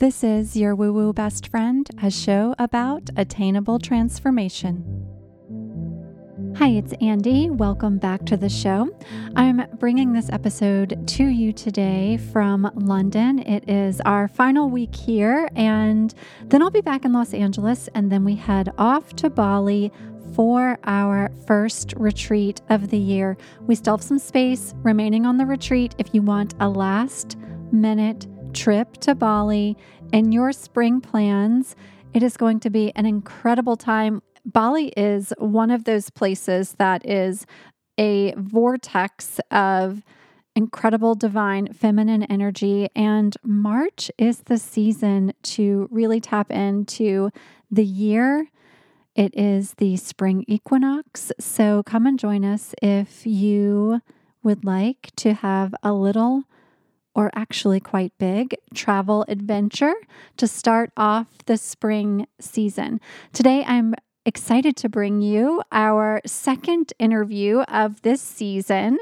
This is Your Woo Woo Best Friend, a show about attainable transformation. Hi, it's Andy. Welcome back to the show. I'm bringing this episode to you today from London. It is our final week here, and then I'll be back in Los Angeles, and then we head off to Bali for our first retreat of the year. We still have some space remaining on the retreat if you want a last minute trip to Bali and your spring plans. It is going to be an incredible time. Bali is one of those places that is a vortex of incredible divine feminine energy. And March is the season to really tap into the year. It is the spring equinox. So come and join us if you would like to have a little or actually quite big, travel adventure to start off the spring season. Today, I'm excited to bring you our second interview of this season.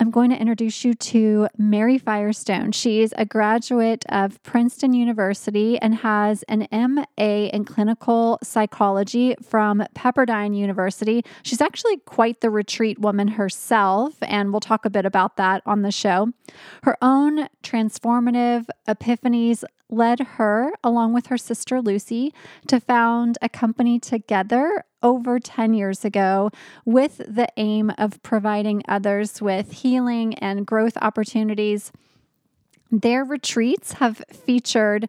I'm going to introduce you to Mary Firestone. She's a graduate of Princeton University and has an MA in clinical psychology from Pepperdine University. She's actually quite the retreat woman herself, and we'll talk a bit about that on the show. Her own transformative epiphanies led her, along with her sister Lucy, to found a company together over 10 years ago with the aim of providing others with healing and growth opportunities. Their retreats have featured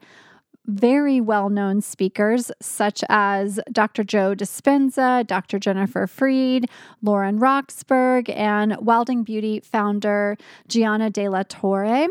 very well known speakers such as Dr. Joe Dispenza, Dr. Jennifer Freed, Lauren Roxburgh, and Wilding Beauty founder Gianna De La Torre.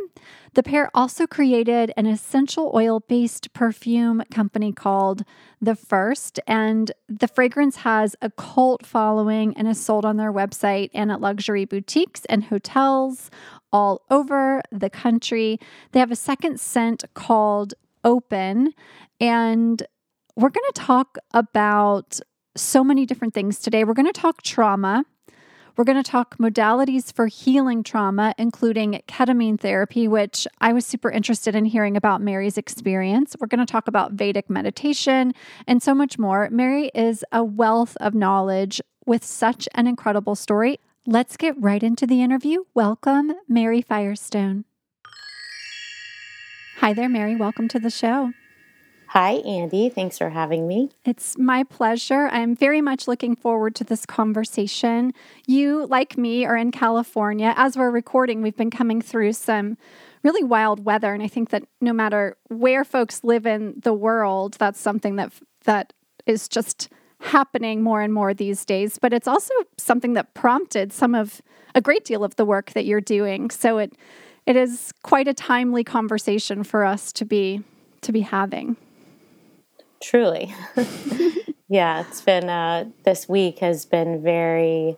The pair also created an essential oil based perfume company called The First, and the fragrance has a cult following and is sold on their website and at luxury boutiques and hotels all over the country. They have a second scent called Open, and we're going to talk about so many different things today. We're going to talk trauma. We're going to talk modalities for healing trauma, including ketamine therapy, which I was super interested in hearing about Mary's experience. We're going to talk about Vedic meditation and so much more. Mary is a wealth of knowledge with such an incredible story. Let's get right into the interview. Welcome, Mary Firestone. Hi there, Mary. Welcome to the show. Hi, Andy. Thanks for having me. It's my pleasure. I'm very much looking forward to this conversation. You, like me, are in California. As we're recording, we've been coming through some really wild weather, and I think that no matter where folks live in the world, that's something that that is just happening more and more these days. But it's also something that prompted some of a great deal of the work that you're doing. So it it is quite a timely conversation for us to be to be having. Truly. yeah, it's been, uh, this week has been very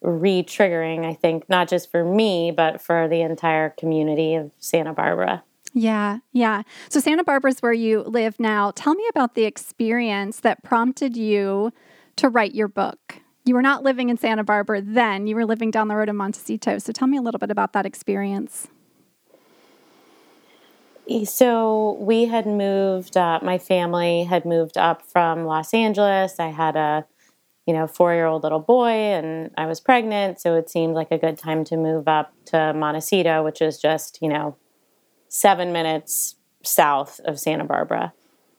re triggering, I think, not just for me, but for the entire community of Santa Barbara. Yeah, yeah. So, Santa Barbara is where you live now. Tell me about the experience that prompted you to write your book. You were not living in Santa Barbara then, you were living down the road in Montecito. So, tell me a little bit about that experience. So we had moved. Uh, my family had moved up from Los Angeles. I had a, you know, four-year-old little boy, and I was pregnant. So it seemed like a good time to move up to Montecito, which is just you know, seven minutes south of Santa Barbara.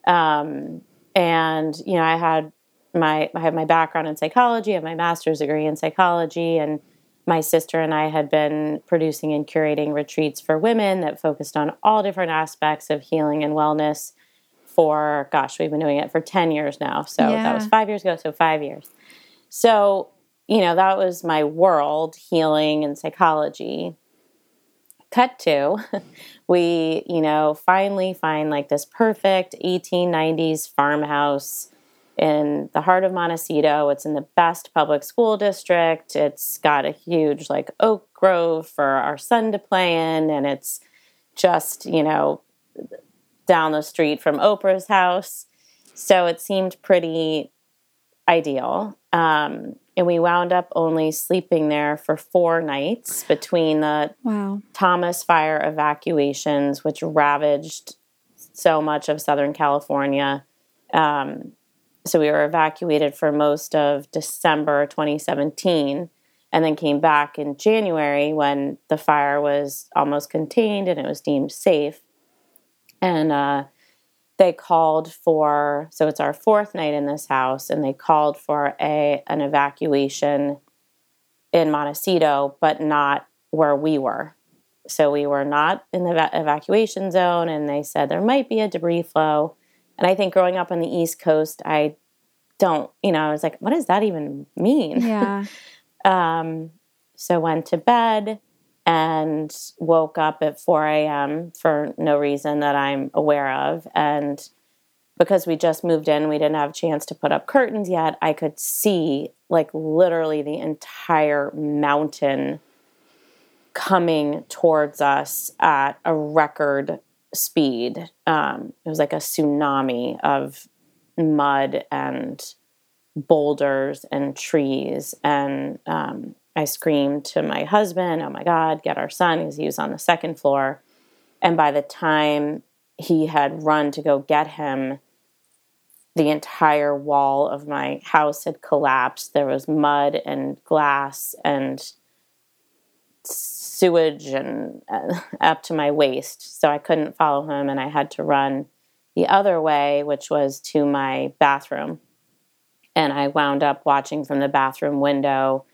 Um, and you know, I had my I have my background in psychology. I have my master's degree in psychology, and my sister and I had been producing and curating retreats for women that focused on all different aspects of healing and wellness for, gosh, we've been doing it for 10 years now. So yeah. that was five years ago, so five years. So, you know, that was my world, healing and psychology. Cut to, we, you know, finally find like this perfect 1890s farmhouse in the heart of Montecito. It's in the best public school district. It's got a huge like oak grove for our son to play in, and it's just, you know, down the street from Oprah's house. So it seemed pretty ideal. Um, and we wound up only sleeping there for four nights between the wow. Thomas fire evacuations, which ravaged so much of Southern California. Um, so we were evacuated for most of December 2017 and then came back in January when the fire was almost contained and it was deemed safe. And uh, they called for so it's our fourth night in this house, and they called for a an evacuation in Montecito, but not where we were. So we were not in the va- evacuation zone, and they said there might be a debris flow. And I think growing up on the East Coast, I don't, you know, I was like, what does that even mean? Yeah. um, so went to bed and woke up at 4 a.m. for no reason that I'm aware of. And because we just moved in, we didn't have a chance to put up curtains yet. I could see like literally the entire mountain coming towards us at a record speed. Um, it was like a tsunami of mud and boulders and trees. And um, I screamed to my husband, Oh my God, get our son, because he was on the second floor. And by the time he had run to go get him, the entire wall of my house had collapsed. There was mud and glass and sewage and uh, up to my waist. So I couldn't follow him and I had to run the other way, which was to my bathroom. And I wound up watching from the bathroom window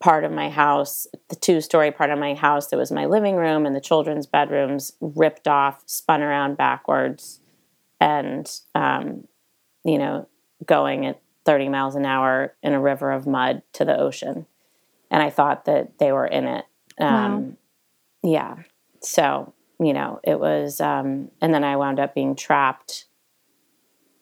part of my house, the two story part of my house that was my living room and the children's bedrooms ripped off, spun around backwards, and, um, you know, going at 30 miles an hour in a river of mud to the ocean. And I thought that they were in it. Um, wow. Yeah. So, you know, it was, um, and then I wound up being trapped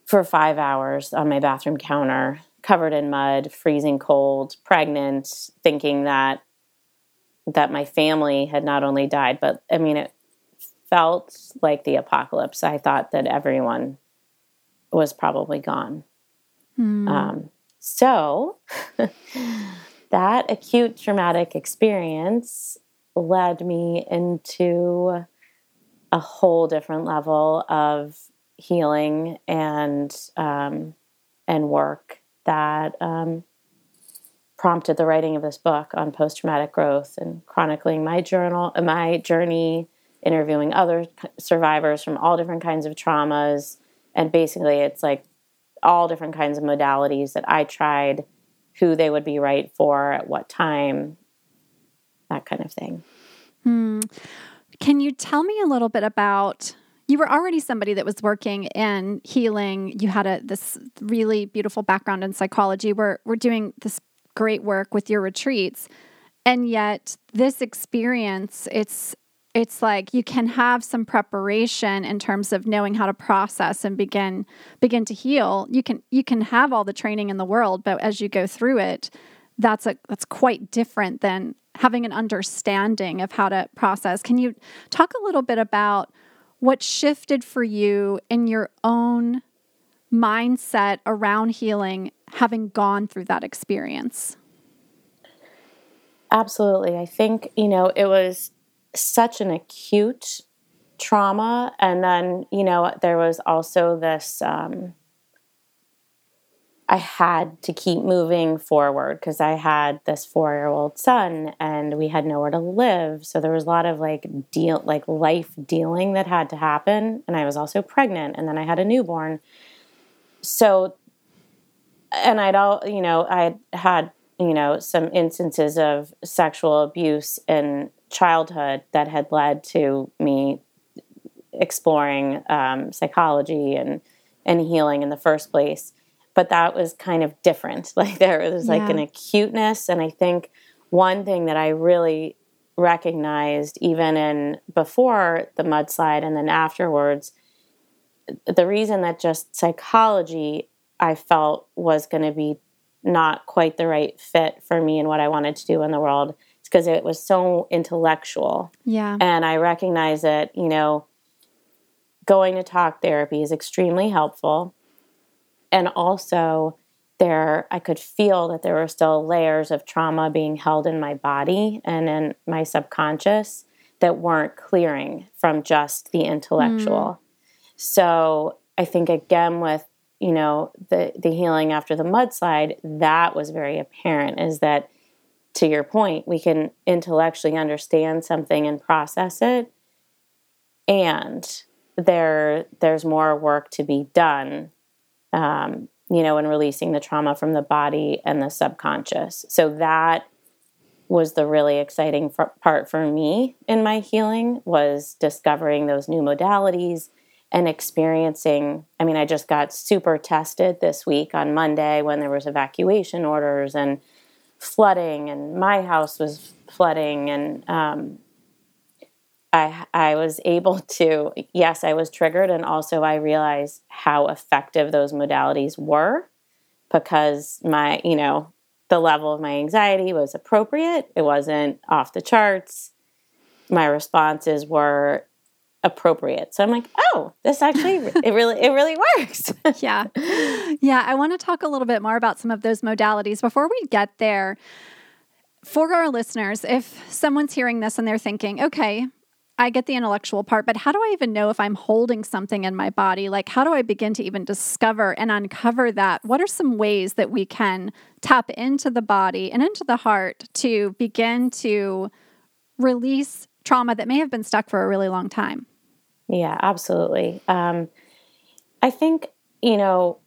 for five hours on my bathroom counter covered in mud, freezing cold, pregnant, thinking that that my family had not only died, but I mean it felt like the apocalypse. I thought that everyone was probably gone. Mm. Um, so that acute traumatic experience led me into a whole different level of healing and um, and work that um, prompted the writing of this book on post traumatic growth and chronicling my journal, my journey, interviewing other survivors from all different kinds of traumas, and basically it's like all different kinds of modalities that I tried, who they would be right for at what time, that kind of thing. Hmm. Can you tell me a little bit about you were already somebody that was working in healing. You had a this really beautiful background in psychology. We're we're doing this great work with your retreats. And yet this experience, it's it's like you can have some preparation in terms of knowing how to process and begin begin to heal. You can you can have all the training in the world, but as you go through it, that's a that's quite different than having an understanding of how to process. Can you talk a little bit about what shifted for you in your own mindset around healing having gone through that experience? Absolutely. I think, you know, it was such an acute trauma. And then, you know, there was also this um, I had to keep moving forward because I had this four year old son and we had nowhere to live. So there was a lot of like deal, like life dealing that had to happen. And I was also pregnant and then I had a newborn. So, and I'd all, you know, I had, you know, some instances of sexual abuse in childhood that had led to me exploring um, psychology and, and healing in the first place but that was kind of different. Like there was like yeah. an acuteness, and I think one thing that I really recognized even in before the mudslide and then afterwards the reason that just psychology I felt was going to be not quite the right fit for me and what I wanted to do in the world because it was so intellectual. Yeah. And I recognize that, you know, going to talk therapy is extremely helpful and also there i could feel that there were still layers of trauma being held in my body and in my subconscious that weren't clearing from just the intellectual mm. So I think again with you know the the healing after the mudslide, that was very apparent. Is that to your point, we can intellectually understand something and process it, and there there's more work to be done. Um, you know, in releasing the trauma from the body and the subconscious. So that was the really exciting part for me in my healing was discovering those new modalities and experiencing i mean i just got super tested this week on monday when there was evacuation orders and flooding and my house was flooding and um, I, I was able to yes i was triggered and also i realized how effective those modalities were because my you know the level of my anxiety was appropriate. It wasn't off the charts. My responses were appropriate. So I'm like, oh, this actually it really it really works. yeah. Yeah, I want to talk a little bit more about some of those modalities before we get there. For our listeners, if someone's hearing this and they're thinking, okay, I get the intellectual part, but how do I even know if I'm holding something in my body? Like, how do I begin to even discover and uncover that? What are some ways that we can tap into the body and into the heart to begin to release trauma that may have been stuck for a really long time. Yeah, absolutely. Um, I think, you know,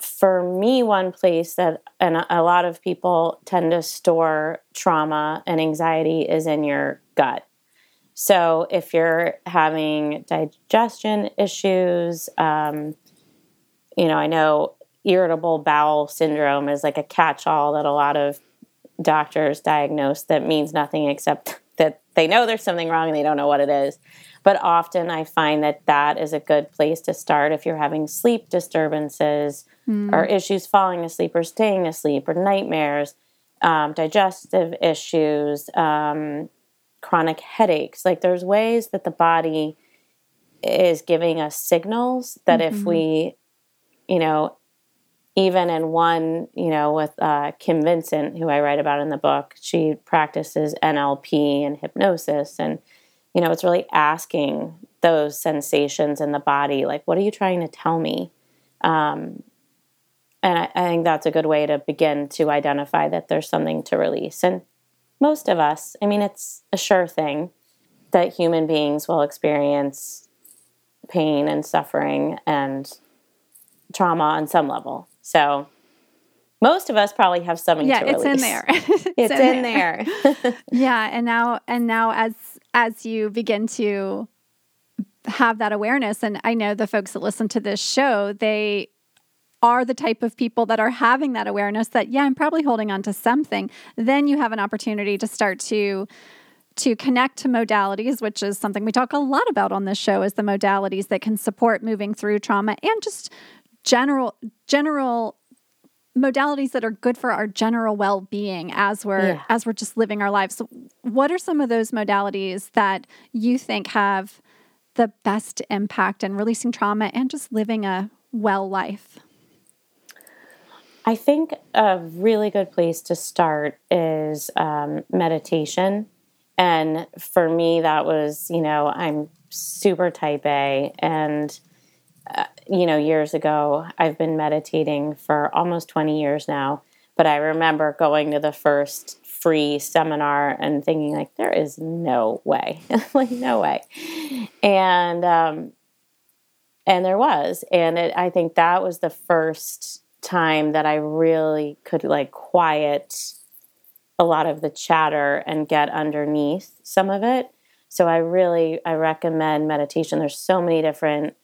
for me, one place that, and a lot of people tend to store trauma and anxiety is in your gut. So if you're having digestion issues, um, you know, I know irritable bowel syndrome is like a catch all that a lot of doctors diagnose that means nothing except that they know there's something wrong and they don't know what it is. But often I find that that is a good place to start if you're having sleep disturbances mm. or issues falling asleep or staying asleep or nightmares, um, digestive issues, um, chronic headaches. Like there's ways that the body is giving us signals that mm-hmm. if we, you know, even in one, you know, with uh, Kim Vincent, who I write about in the book, she practices NLP and hypnosis. And, you know, it's really asking those sensations in the body, like, what are you trying to tell me? Um, and I, I think that's a good way to begin to identify that there's something to release. And most of us, I mean, it's a sure thing that human beings will experience pain and suffering and trauma on some level. So most of us probably have something yeah, to release. it's in there. it's, it's in, in there. there. yeah, and now and now as as you begin to have that awareness and I know the folks that listen to this show, they are the type of people that are having that awareness that yeah, I'm probably holding on to something. Then you have an opportunity to start to to connect to modalities, which is something we talk a lot about on this show, is the modalities that can support moving through trauma and just general general modalities that are good for our general well-being as we're yeah. as we're just living our lives. So what are some of those modalities that you think have the best impact in releasing trauma and just living a well life? I think a really good place to start is um, meditation. And for me, that was, you know, I'm super type A and you know, years ago, I've been meditating for almost 20 years now. But I remember going to the first free seminar and thinking, like, there is no way, like, no way. And, um, and there was. And it, I think that was the first time that I really could, like, quiet a lot of the chatter and get underneath some of it. So I really I recommend meditation. There's so many different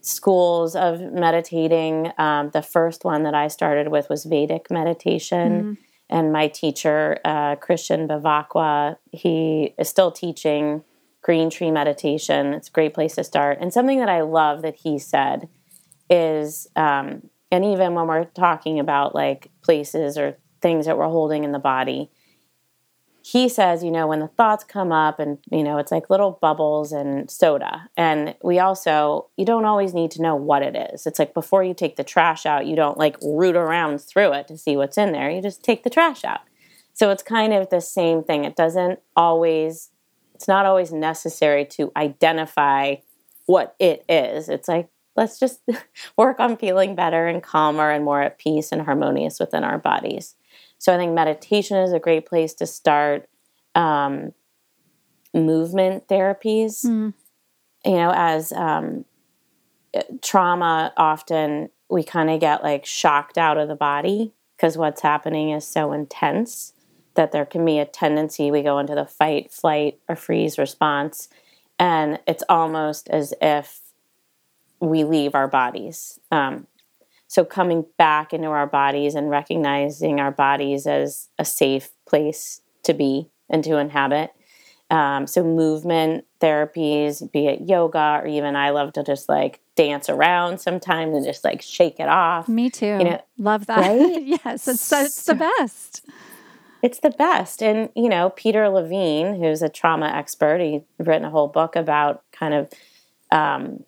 schools of meditating. Um, the first one that I started with was Vedic meditation. Mm-hmm. And my teacher, uh, Christian Bevacqua, he is still teaching green tree meditation. It's a great place to start. And something that I love that he said is, um, and even when we're talking about like places or things that we're holding in the body, he says, you know, when the thoughts come up and, you know, it's like little bubbles and soda. And we also, you don't always need to know what it is. It's like before you take the trash out, you don't like root around through it to see what's in there. You just take the trash out. So it's kind of the same thing. It doesn't always, it's not always necessary to identify what it is. It's like, let's just work on feeling better and calmer and more at peace and harmonious within our bodies. So I think meditation is a great place to start. Um, movement therapies, mm. you know, as um, trauma often we kind of get like shocked out of the body because what's happening is so intense that there can be a tendency we go into the fight, flight, or freeze response. And it's almost as if we leave our bodies. Um, so, coming back into our bodies and recognizing our bodies as a safe place to be and to inhabit. Um, so, movement therapies, be it yoga or even I love to just like dance around sometimes and just like shake it off. Me too. You know, love that. Right? yes, it's, it's the best. It's the best. And, you know, Peter Levine, who's a trauma expert, he's written a whole book about kind of um,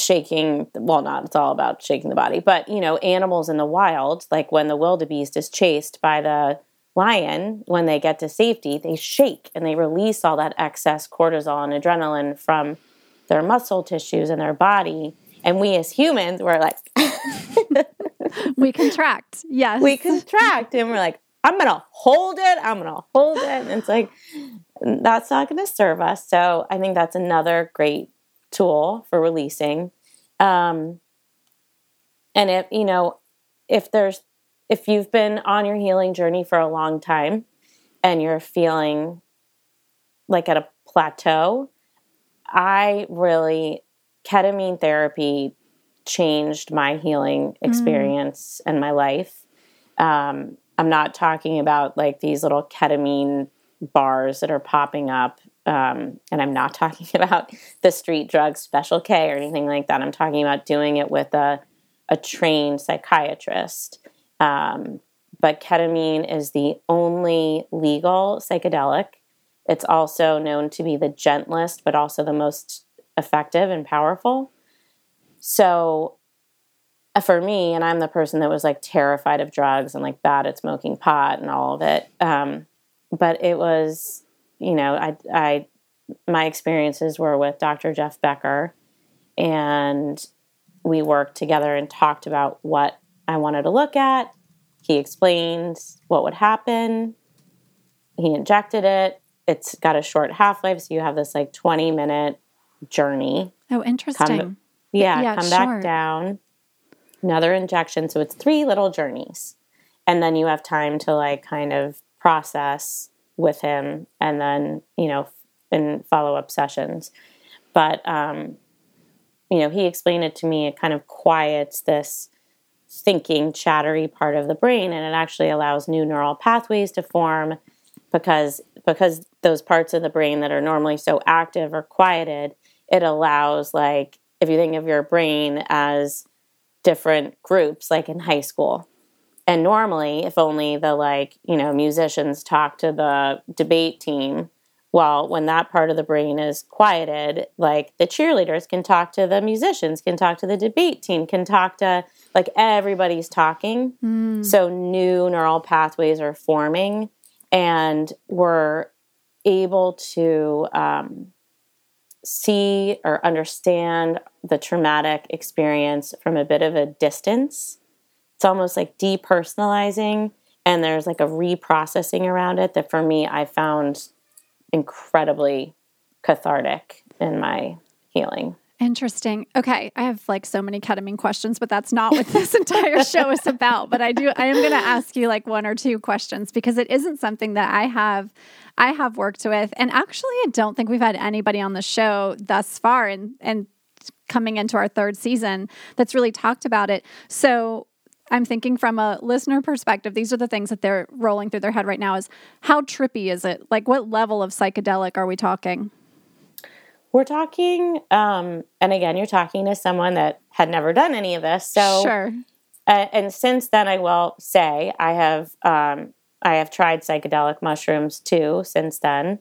shaking, well, not, it's all about shaking the body, but, you know, animals in the wild, like when the wildebeest is chased by the lion, when they get to safety, they shake and they release all that excess cortisol and adrenaline from their muscle tissues in their body. And we as humans, we're like, we contract. Yes. We contract and we're like, I'm to hold it. I'm to hold it. And it's like, that's not to serve us. So I think that's another great tool for releasing. Um, and if, you know, if there's if you've been on your healing journey for a long time and you're feeling like at a plateau, I really, ketamine therapy changed my healing mm. experience mm. and my life. Um, I'm not talking about like these little ketamine bars that are popping up. Um, and I'm not talking about the street drug special K or anything like that. I'm talking about doing it with a, a trained psychiatrist. Um, but ketamine is the only legal psychedelic. It's also known to be the gentlest, but also the most effective and powerful. So, uh, for me, and I'm the person that was like terrified of drugs and like bad at smoking pot and all of it. Um, but it was, you know, I, I, my experiences were with Dr. Jeff Becker, and we worked together and talked about what I wanted to look at. He explained what would happen. He injected it. It's got a short half life, so you have this like 20 minute journey. Oh, interesting. Come, yeah, yeah, come back short. down. Another injection. So it's three little journeys. And then you have time to like kind of process with him and then, you know, in follow up sessions. But, um, you know, he explained it to me. It kind of quiets this thinking, chattery part of the brain, and it actually allows new neural pathways to form because because those parts of the brain that are normally so active are quieted. It allows like if you think of your brain as different groups, like in high school. And normally, if only the like, you know, musicians talk to the debate team, well, when that part of the brain is quieted, like the cheerleaders can talk to the musicians, can talk to the debate team, can talk to like everybody's talking. Mm. So new neural pathways are forming, and we're able to um, see or understand the traumatic experience from a bit of a distance. It's almost like depersonalizing, and there's like a reprocessing around it that for me I found incredibly cathartic in my healing. Interesting. Okay, I have like so many ketamine questions, but that's not what this entire show is about. But I do I am going to ask you like one or two questions because it isn't something that I have I have worked with. And actually, I don't think we've had anybody on the show thus far and and coming into our third season that's really talked about it. So, I'm thinking from a listener perspective, these are the things that they're rolling through their head right now is how trippy is it? Like what level of psychedelic are we talking? We're talking um and again, you're talking to someone that had never done any of this. So Sure. Uh, and since then I will say I have um I have tried psychedelic mushrooms too since then.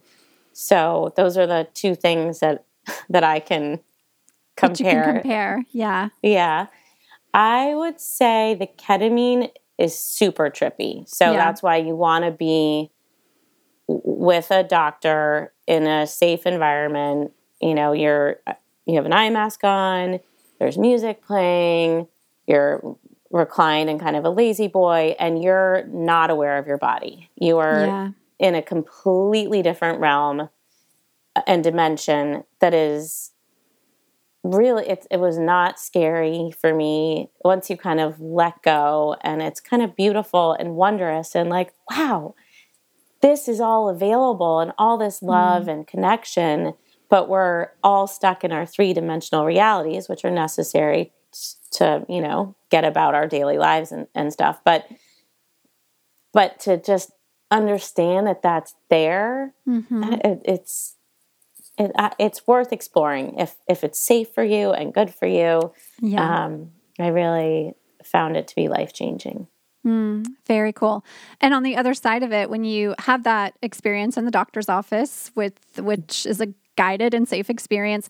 So those are the two things that that I can compare. Can compare, yeah. Yeah. I would say the ketamine is super trippy. So yeah. that's why you want to be with a doctor in a safe environment. You know, you're uh, you have an eye mask on, there's music playing, you're reclined in kind of a lazy boy, and you're not aware of your body. You are yeah. in a completely different realm uh, and dimension that is really it, it was not scary for me once you kind of let go and it's kind of beautiful and wondrous and like wow this is all available and all this love mm. and connection but we're all stuck in our three-dimensional realities which are necessary to you know get about our daily lives and, and stuff but but to just understand that that's there mm-hmm. it, it's it, uh, it's worth exploring if if it's safe for you and good for you. Yeah. Um, I really found it to be life changing. Mm, very cool. And on the other side of it, when you have that experience in the doctor's office, with which is a guided and safe experience,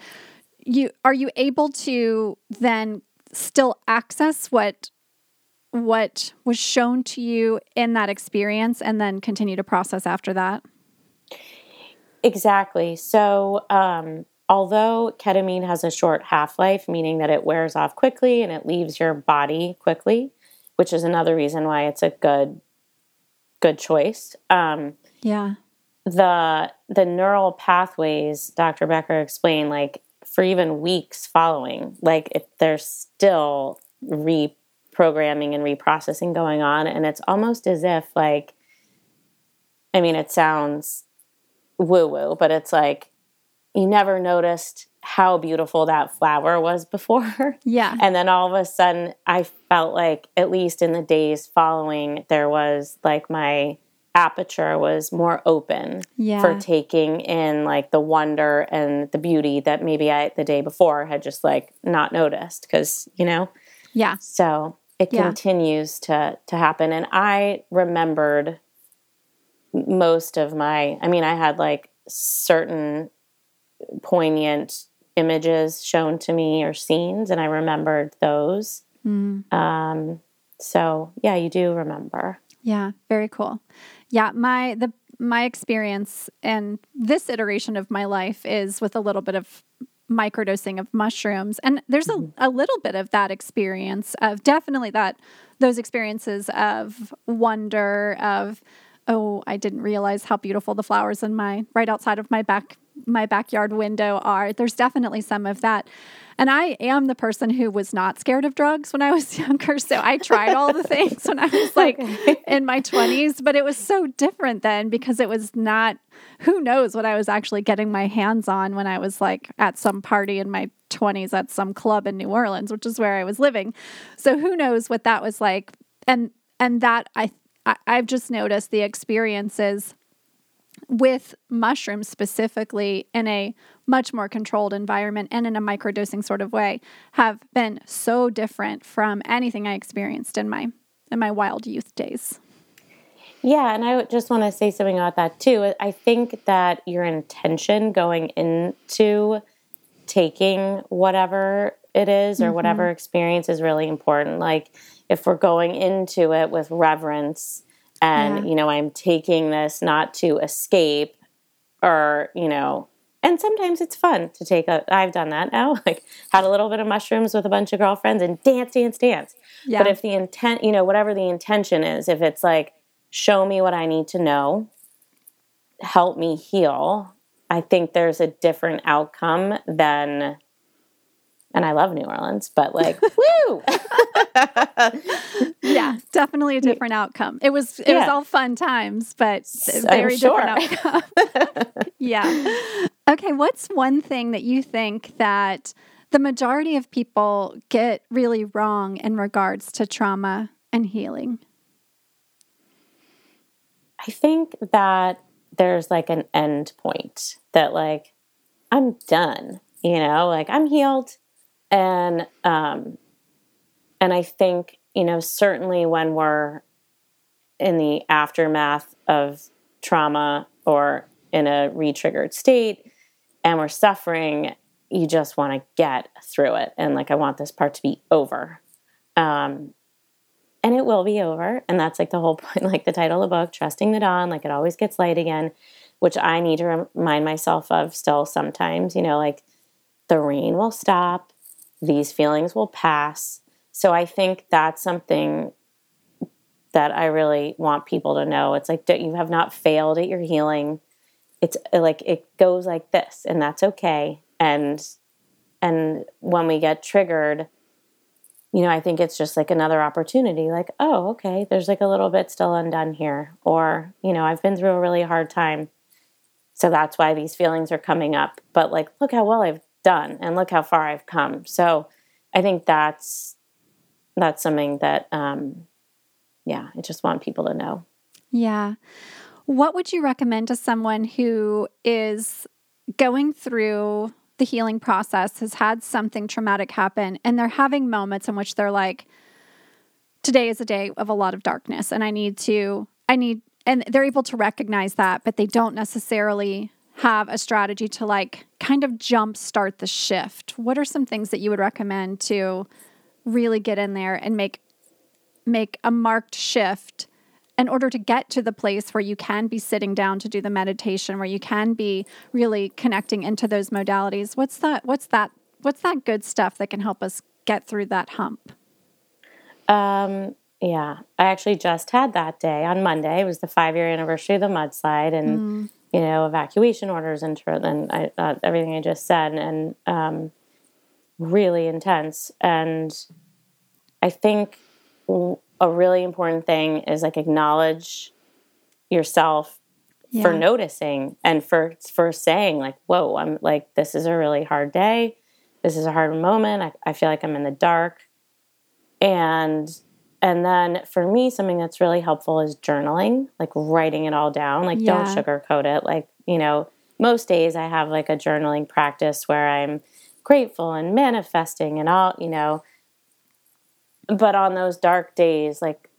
you are you able to then still access what what was shown to you in that experience and then continue to process after that? Exactly. So, um, although ketamine has a short half life, meaning that it wears off quickly and it leaves your body quickly, which is another reason why it's a good good choice. Um, yeah. The the neural pathways Dr. Becker explained, like for even weeks following, like if there's still reprogramming and reprocessing going on, and it's almost as if like, I mean, it sounds woo woo, but it's like you never noticed how beautiful that flower was before. Yeah. and then all of a sudden, I felt like, at least in the days following, there was like my aperture was more open yeah. for taking in like the wonder and the beauty that maybe I the day before had just like not noticed because you know yeah so it yeah. continues to to happen and I remembered most of my i mean i had like certain poignant images shown to me or scenes and i remembered those mm. um, so yeah you do remember yeah very cool yeah my the my experience and this iteration of my life is with a little bit of microdosing of mushrooms and there's a, mm-hmm. a little bit of that experience of definitely that those experiences of wonder of oh, I didn't realize how beautiful the flowers in my right outside of my back my backyard window are. There's definitely some of that. And I am the person who was not scared of drugs when I was younger. So I tried all the things when I was like okay. in my 20s, but it was so different then because it was not, who knows what I was actually getting my hands on when I was like at some party in my 20s at some club in New Orleans, which is where I was living. So who knows what that was like. And and that I I, I've just noticed the experiences with mushrooms specifically in a much more controlled environment and in a microdosing sort of way have been so different from anything I experienced in my in my wild youth days. Yeah, and I just want to say something about that too. I think that your intention going into taking whatever it is or mm-hmm. whatever experience is really important. Like if we're going into it with reverence and yeah. you know i'm taking this not to escape or you know and sometimes it's fun to take a i've done that now like had a little bit of mushrooms with a bunch of girlfriends and dance dance dance yeah. but if the intent you know whatever the intention is if it's like show me what i need to know help me heal i think there's a different outcome than and I love New Orleans, but like, woo! yeah, definitely a different outcome. It was it yeah. was all fun times, but very sure. different outcome. yeah. Okay, what's one thing that you think that the majority of people get really wrong in regards to trauma and healing? I think that there's like an end point that like I'm done, you know, like I'm healed and um, and I think you know certainly when we're in the aftermath of trauma or in a re-triggered state and we're suffering you just want to get through it. And like i want this part to be over. Um, and it will be over. And that's like the whole point like the title of the book trusting the dawn. Like it always gets light again which i need to remind myself of still sometimes you know like the rain will stop, these feelings will pass. So I think that's something that I really want people to know. It's like you have not failed at your healing. It's uh, like it goes like this and that's okay. And and when we get triggered, you know, I think it's just like another opportunity like, oh, okay, there's like a little bit still undone here or, you know, I've been through a really hard time. So that's why these feelings are coming up. But like look how well I've done and look how far I've come. So I think that's that's something that um yeah, I just want people to know. Yeah. What would you recommend to someone who is going through the healing process, has had something traumatic happen, and they're having moments in which they're like, today is a day of a lot of darkness, and I need to, I need, and they're able to recognize that, but they don't necessarily have a strategy to like kind of jump start the shift. What are some things that you would recommend to really get in there and make make a marked shift in order to get to the place where you can be sitting down to do the meditation where you can be really connecting into those modalities what's that what's that what's that good stuff that can help us get through that hump um yeah i actually just had that day on monday it was the five year anniversary of the mudslide and mm. You know evacuation orders and, and I, uh, everything i just said and um really intense. And i think a really important thing is like acknowledge yourself yeah. for noticing and for for saying like whoa i'm like this is a really hard day. This is a hard moment. I, I feel like i'm in the dark. And and then for me something that's really helpful is journaling like writing it all down like yeah. don't sugarcoat it. Like you know most days i have like a journaling practice where i'm grateful and manifesting and all you know. But on those dark days like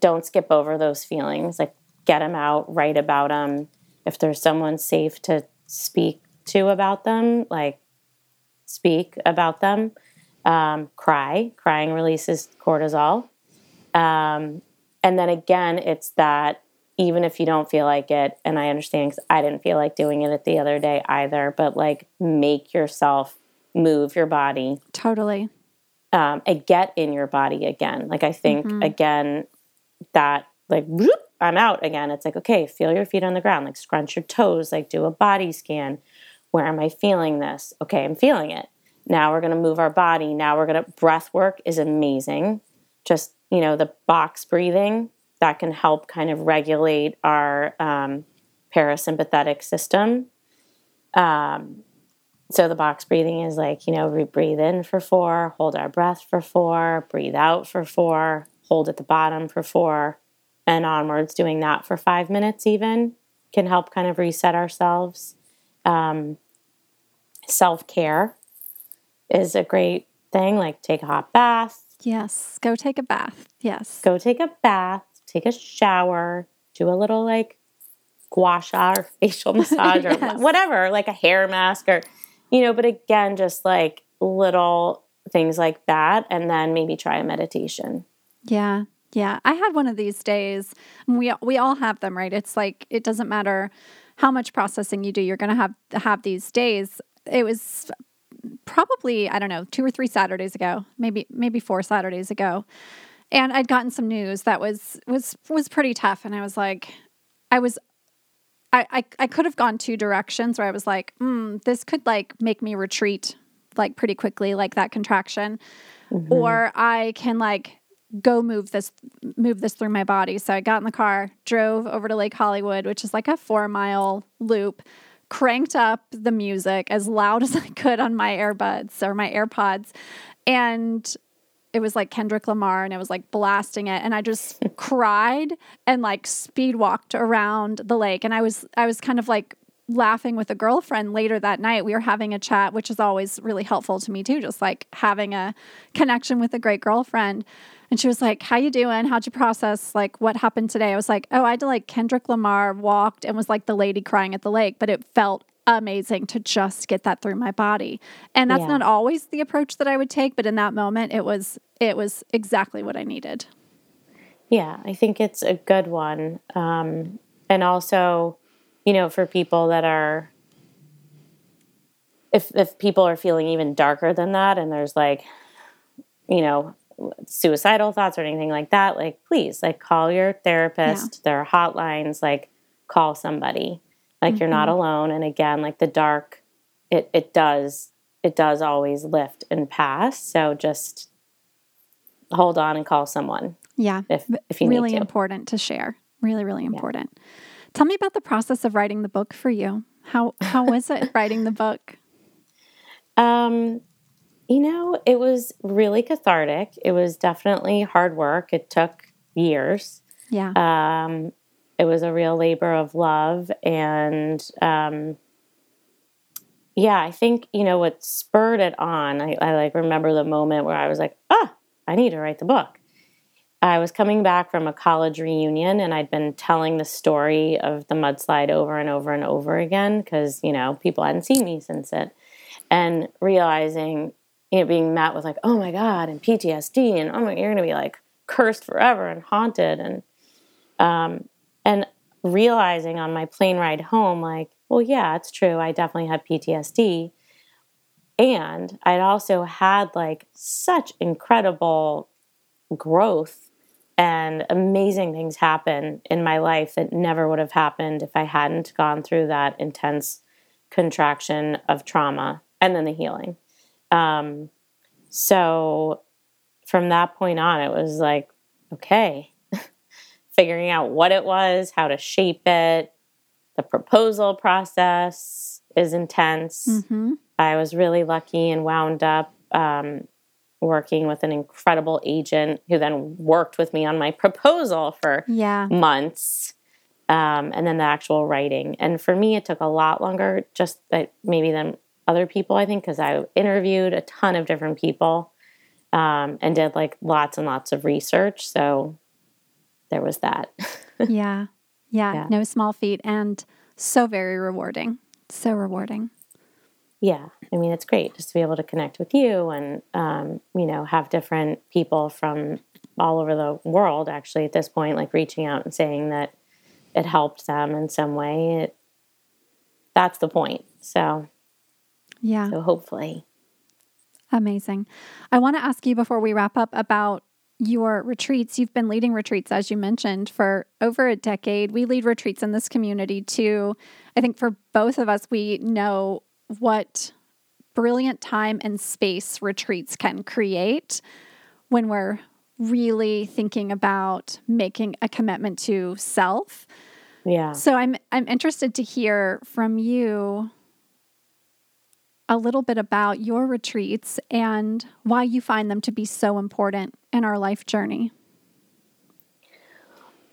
don't skip over those feelings. Like get them out write about them if there's someone safe to speak to about them like speak about them. Um, cry. Crying releases cortisol um, and then again it's that even if you don't feel like it and i understand because i didn't feel like doing it the other day either but like make yourself move your body totally um, and get in your body again. Like I think mm-hmm. again that like whoop, I'm out again. It's like okay, feel your feet on the ground, like scrunch your toes, like do a body scan. Where am I feeling this? Okay, I'm feeling it. Now we're going to move our body. Now we're going to breath work is amazing. Just you know the box breathing that can help kind of regulate our um, parasympathetic system. Um, so the box breathing is like, you know, we breathe in for four, hold our breath for four, breathe out for four, hold at the bottom for four, and onwards. Doing that for five minutes even can help kind of reset ourselves. Um, Self care is a great thing, like take a hot bath. Yes, go take a bath. Yes. Go take a bath, take a shower, do a little like gua sha or facial massage yes. or whatever, like a hair mask or you know, but again, just like little things like that, and then maybe try a meditation. Yeah. Yeah, I had one of these days. We we all have them, right? It's like it doesn't matter how much processing you do, you're going to have have these days. It was probably I don't know, 2 or 3 Saturdays ago, maybe maybe 4 Saturdays ago. And I'd gotten some news that was was was pretty tough and I was like I was I, I, I could have gone two directions where I was like, mm, this could like make me retreat like pretty quickly, like that contraction, mm-hmm. or I can like go move this move this through my body. So I got in the car, drove over to Lake Hollywood, which is like a four mile loop, cranked up the music as loud as I could on my earbuds or my AirPods, and it was like Kendrick Lamar and it was like blasting it. And I just cried and like speed walked around the lake. And I was I was kind of like laughing with a girlfriend later that night. We were having a chat which is always really helpful to me too just like having a connection with a great girlfriend and she was like how you doing how'd you process like what happened today i was like oh i did like kendrick lamar walked and was like the lady crying at the lake but it felt amazing to just get that through my body. And that's yeah. not always the approach that I would take, but in that moment it was it was exactly what I needed. Yeah, I think it's a good one. Um, and also, you know, for people that are if if people are feeling even darker than that and there's like you know suicidal thoughts or anything like that like please like call your therapist yeah. there are hotlines like call somebody like mm-hmm. you're not mm-hmm. alone and again like the dark it it does it does always lift and pass so just hold on and call someone yeah if if you really important to share really really important yeah. tell me about the process of writing the book for you how how was it writing the book um, you know, it was really cathartic. It was definitely hard work. It took years. Yeah. Um, it was a real labor of love. And um, yeah, I think, you know, what spurred it on, I, I like remember the moment where I was like, ah, I need to write the book. I was coming back from a college reunion and I'd been telling the story of the mudslide over and over and over again because, you know, people hadn't seen me since it and realizing, you know, being met with like, oh my God, and PTSD, and oh my, you're going to be like cursed forever and haunted. And, um, and realizing on my plane ride home, like, well, yeah, it's true. I definitely had PTSD. And I'd also had like such incredible growth and amazing things happen in my life that never would have happened if I hadn't gone through that intense contraction of trauma and then the healing. Um, so from that point on, it was like, okay, figuring out what it was, how to shape it. The proposal process is intense. Mm-hmm. I was really lucky and wound up um, working with an incredible agent who then worked with me on my proposal for yeah. months. Um, and then the actual writing. And for me, it took a lot longer, just that maybe than other people, I think, because I interviewed a ton of different people um, and did like lots and lots of research. So there was that. yeah. yeah. Yeah. No small feat and so very rewarding. So rewarding. Yeah. I mean, it's great just to be able to connect with you and, um, you know, have different people from all over the world actually at this point, like reaching out and saying that it helped them in some way. It, that's the point. So yeah. So hopefully. Amazing. I want to ask you before we wrap up about your retreats. You've been leading retreats, as you mentioned, for over a decade. We lead retreats in this community too. I think for both of us, we know what brilliant time and space retreats can create when we're really thinking about making a commitment to self. Yeah. So I'm I'm interested to hear from you a little bit about your retreats and why you find them to be so important in our life journey.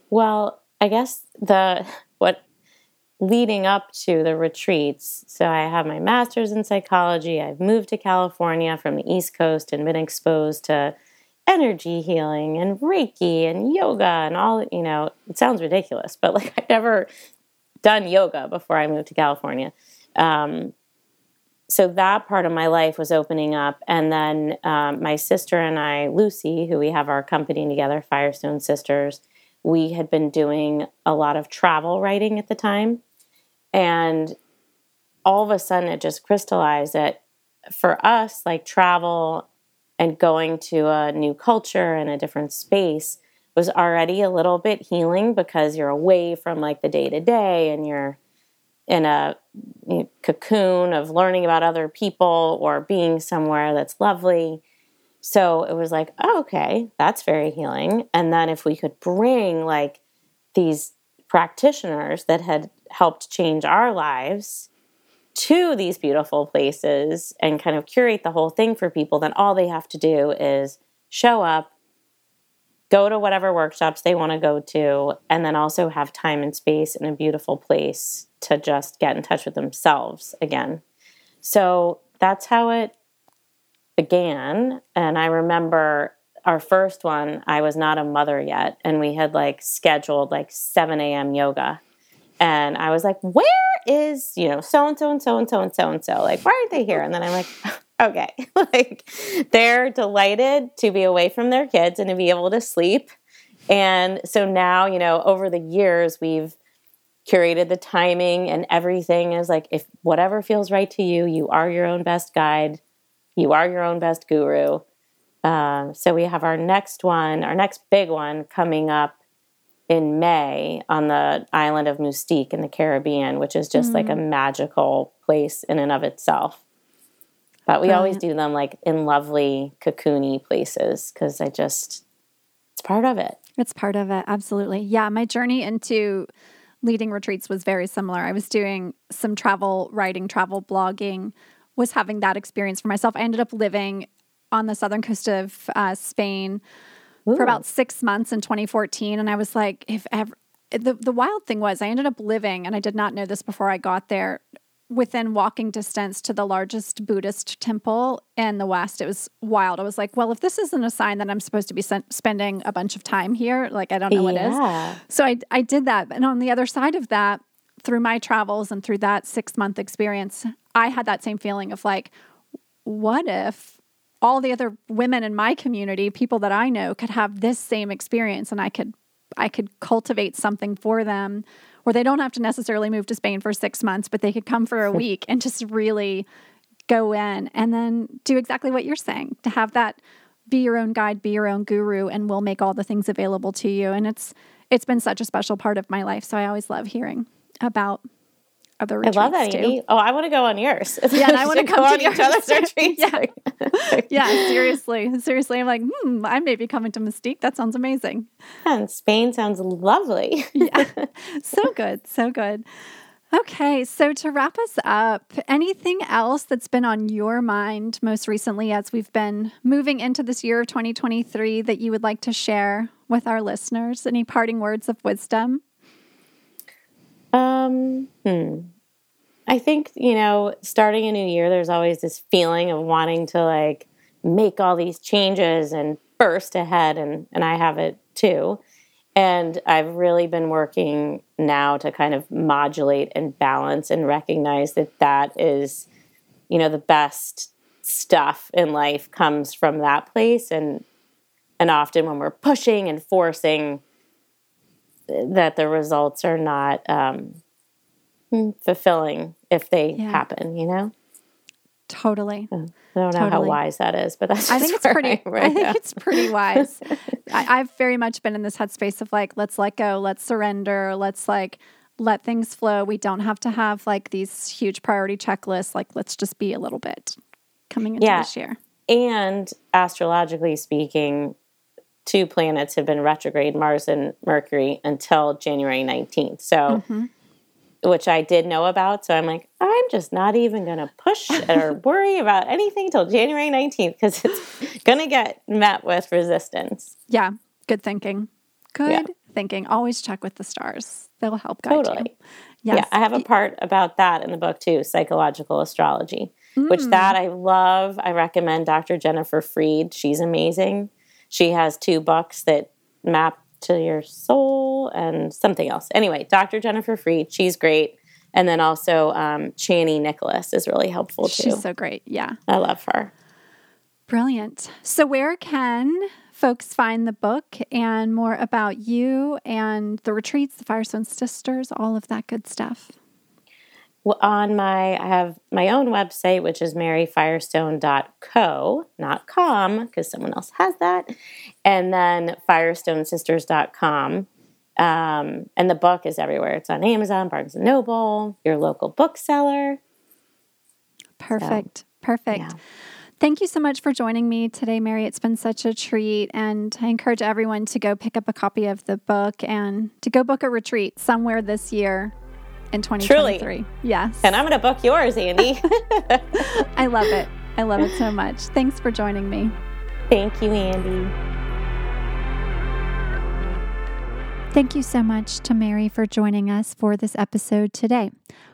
Well, I guess the what leading up to the retreats. So I have my master's in psychology. I've moved to California from the East Coast and been exposed to energy healing and Reiki and yoga and all, you know, it sounds ridiculous, but like I've never done yoga before I moved to California. Um, so that part of my life was opening up. And then um, my sister and i lucy who we have our company together firestone sisters we had been doing a lot of travel writing at the time. And all of a sudden it just crystallized that for us like travel and going to a new culture and a different space was already a little bit healing because you're away from like the day to day and you're in a you know, cocoon of learning about other people or being somewhere that's lovely. So it was like, oh, okay, that's very healing. And then if we could bring like these practitioners that had helped change our lives to these beautiful places and kind of curate the whole thing for people, then all they have to do is show up, go to whatever workshops they want to go to, and then also have time and space in a beautiful place to just get in touch with themselves again. So that's how it began. And I remember our first one, I was not a mother yet, and we had like scheduled like 7 a.m. yoga. And I was like, where is, you know, so and so and so and so and so and so? Like, why aren't they here? And then I'm like, okay. like, they're delighted to be away from their kids and to be able to sleep. And so now, you know, over the years, we've curated the timing and everything is like if whatever feels right to you, you are your own best guide, you are your own best guru. Uh, so we have our next one, our next big one coming up in May on the island of Mustique in the Caribbean, which is just mm. like a mm. magical place in and of itself. But we Brilliant. always do them like in lovely cocoony places because I just, it's part of it. It's part of it. Absolutely. Yeah. My journey into leading retreats was very similar. I was doing some travel writing, travel blogging, was having that experience for myself. I ended up living on the southern coast of uh, Spain Ooh. for about six months in 2014. And I was like, if ever, the, the wild thing was, I ended up living, and I did not know this before I got there, within walking distance to the largest Buddhist temple in the West. It was wild. I was like, well, if this isn't a sign that I'm supposed to be spending a bunch of time here, like, I don't know what yeah. is. So I, I did that. And on the other side of that, through my travels and through that six month experience, I had that same feeling of like, what if all the other women in my community, people that I know, could have this same experience and I could I could cultivate something for them where they don't have to necessarily move to Spain for 6 months, but they could come for a week and just really go in and then do exactly what you're saying, to have that be your own guide, be your own guru and we'll make all the things available to you. And it's it's been such a special part of my life, so I always love hearing about other retreats. I love that, Amy. Oh, I want to go on yours. Yeah, and I want to come on to each other's retreats. yeah. yeah, seriously. Seriously. I'm like, hmm, I may be coming to Mustique. That sounds amazing. And Spain sounds lovely. yeah. So good. So good. Okay, so to wrap us up, anything else that's been on your mind most recently as we've been moving into this year of 2023 that you would like to share with our listeners? Any parting words of wisdom? Um, hmm. I think, you know, starting a new year, there's always this feeling of wanting to like make all these changes and burst ahead. And, and I have it too. And I've really been working now to kind of modulate and balance and recognize that that is, you know, the best stuff in life comes from that place. And, and often when we're pushing and forcing, that the results are not um, fulfilling if they yeah. happen, you know? Totally. I don't know totally. how wise that is, but that's I think it's pretty. I, right I think now. it's pretty wise. I, have very much been in this headspace of like, let's let go, let's surrender, let's like let things flow. We don't have to have like these huge priority checklists. Like, let's just be a little bit coming into yeah. this year. And astrologically speaking, two planets have been retrograde, Mars and Mercury, until January 19th. So, mm-hmm. which I did know about. So I'm like, I'm just not even going to push or worry about anything till January 19th because it's going to get met with resistance. Yeah. Good thinking. Good yeah. thinking. Always check with the stars, they'll help guide totally. you. Yes. Yeah, I have a part about that in the book too, psychological astrology, mm. which that I love. I recommend Dr. Jennifer Freed. She's amazing. She has two books that map to your soul and something else. Anyway, Dr. Jennifer Freed, she's great. And then also um, Chani Nicholas is really helpful too. She's so great. Yeah. I love her. Brilliant. So, where can folks find the book and more about you and the retreats, the Firestone Sisters, all of that good stuff? On my I have my own website which is maryfirestone.co, not com because someone else has that. And then firestonesisters.com. Um, and the book is everywhere. It's on Amazon, Barnes and Noble, your local bookseller. Perfect. So, Perfect. Yeah. Thank you so much for joining me today, Mary. It's been such a treat. And I encourage everyone to go pick up a copy of the book and to go book a retreat somewhere this year in 2023. Truly. Yes. And I'm going to book yours, Andy. I love it. I love it so much. Thanks for joining me. Thank you, Andy. Thank you so much to Mary for joining us for this episode today.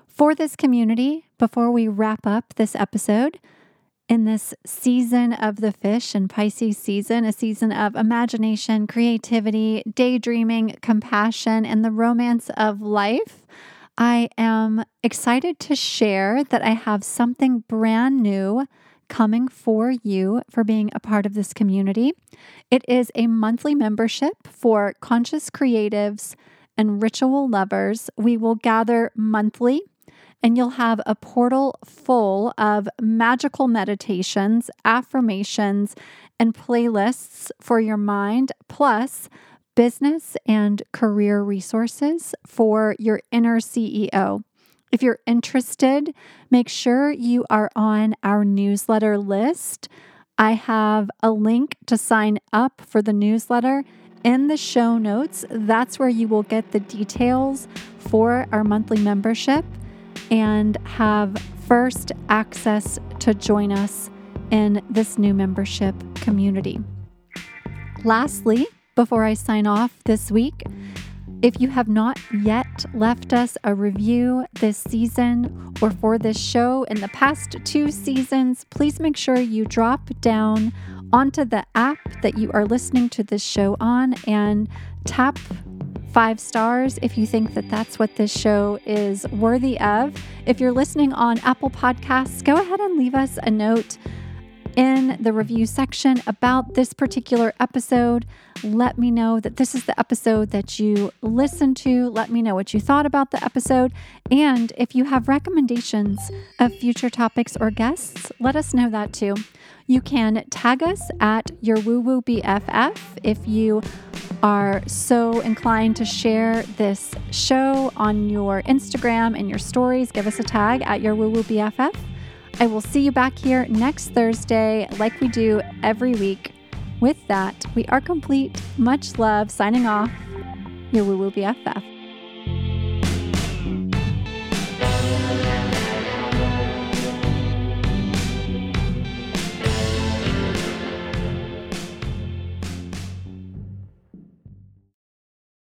For this community, before we wrap up this episode, in this season of the fish and Pisces season, a season of imagination, creativity, daydreaming, compassion, and the romance of life, I am excited to share that I have something brand new coming for you for being a part of this community. It is a monthly membership for conscious creatives and ritual lovers, we will gather monthly and you'll have a portal full of magical meditations, affirmations, and playlists for your mind, plus business and career resources for your inner CEO. If you're interested, make sure you are on our newsletter list. I have a link to sign up for the newsletter in the show notes. That's where you will get the details for our monthly membership and have first access to join us in this new membership community. Lastly, before I sign off this week, if you have not yet left us a review this season or for this show in the past two seasons, please make sure you drop down onto the app that you are listening to this show on and tap five stars if you think that that's what this show is worthy of. If you're listening on Apple Podcasts, go ahead and leave us a note in the review section about this particular episode. Let me know that this is the episode that you listened to. Let me know what you thought about the episode. And if you have recommendations of future topics or guests, let us know that too. You can tag us at your woo woo BFF if you are so inclined to share this show on your Instagram and your stories. Give us a tag at your woo woo BFF. I will see you back here next Thursday, like we do every week. With that, we are complete. Much love. Signing off. Your Woo Woo BFF.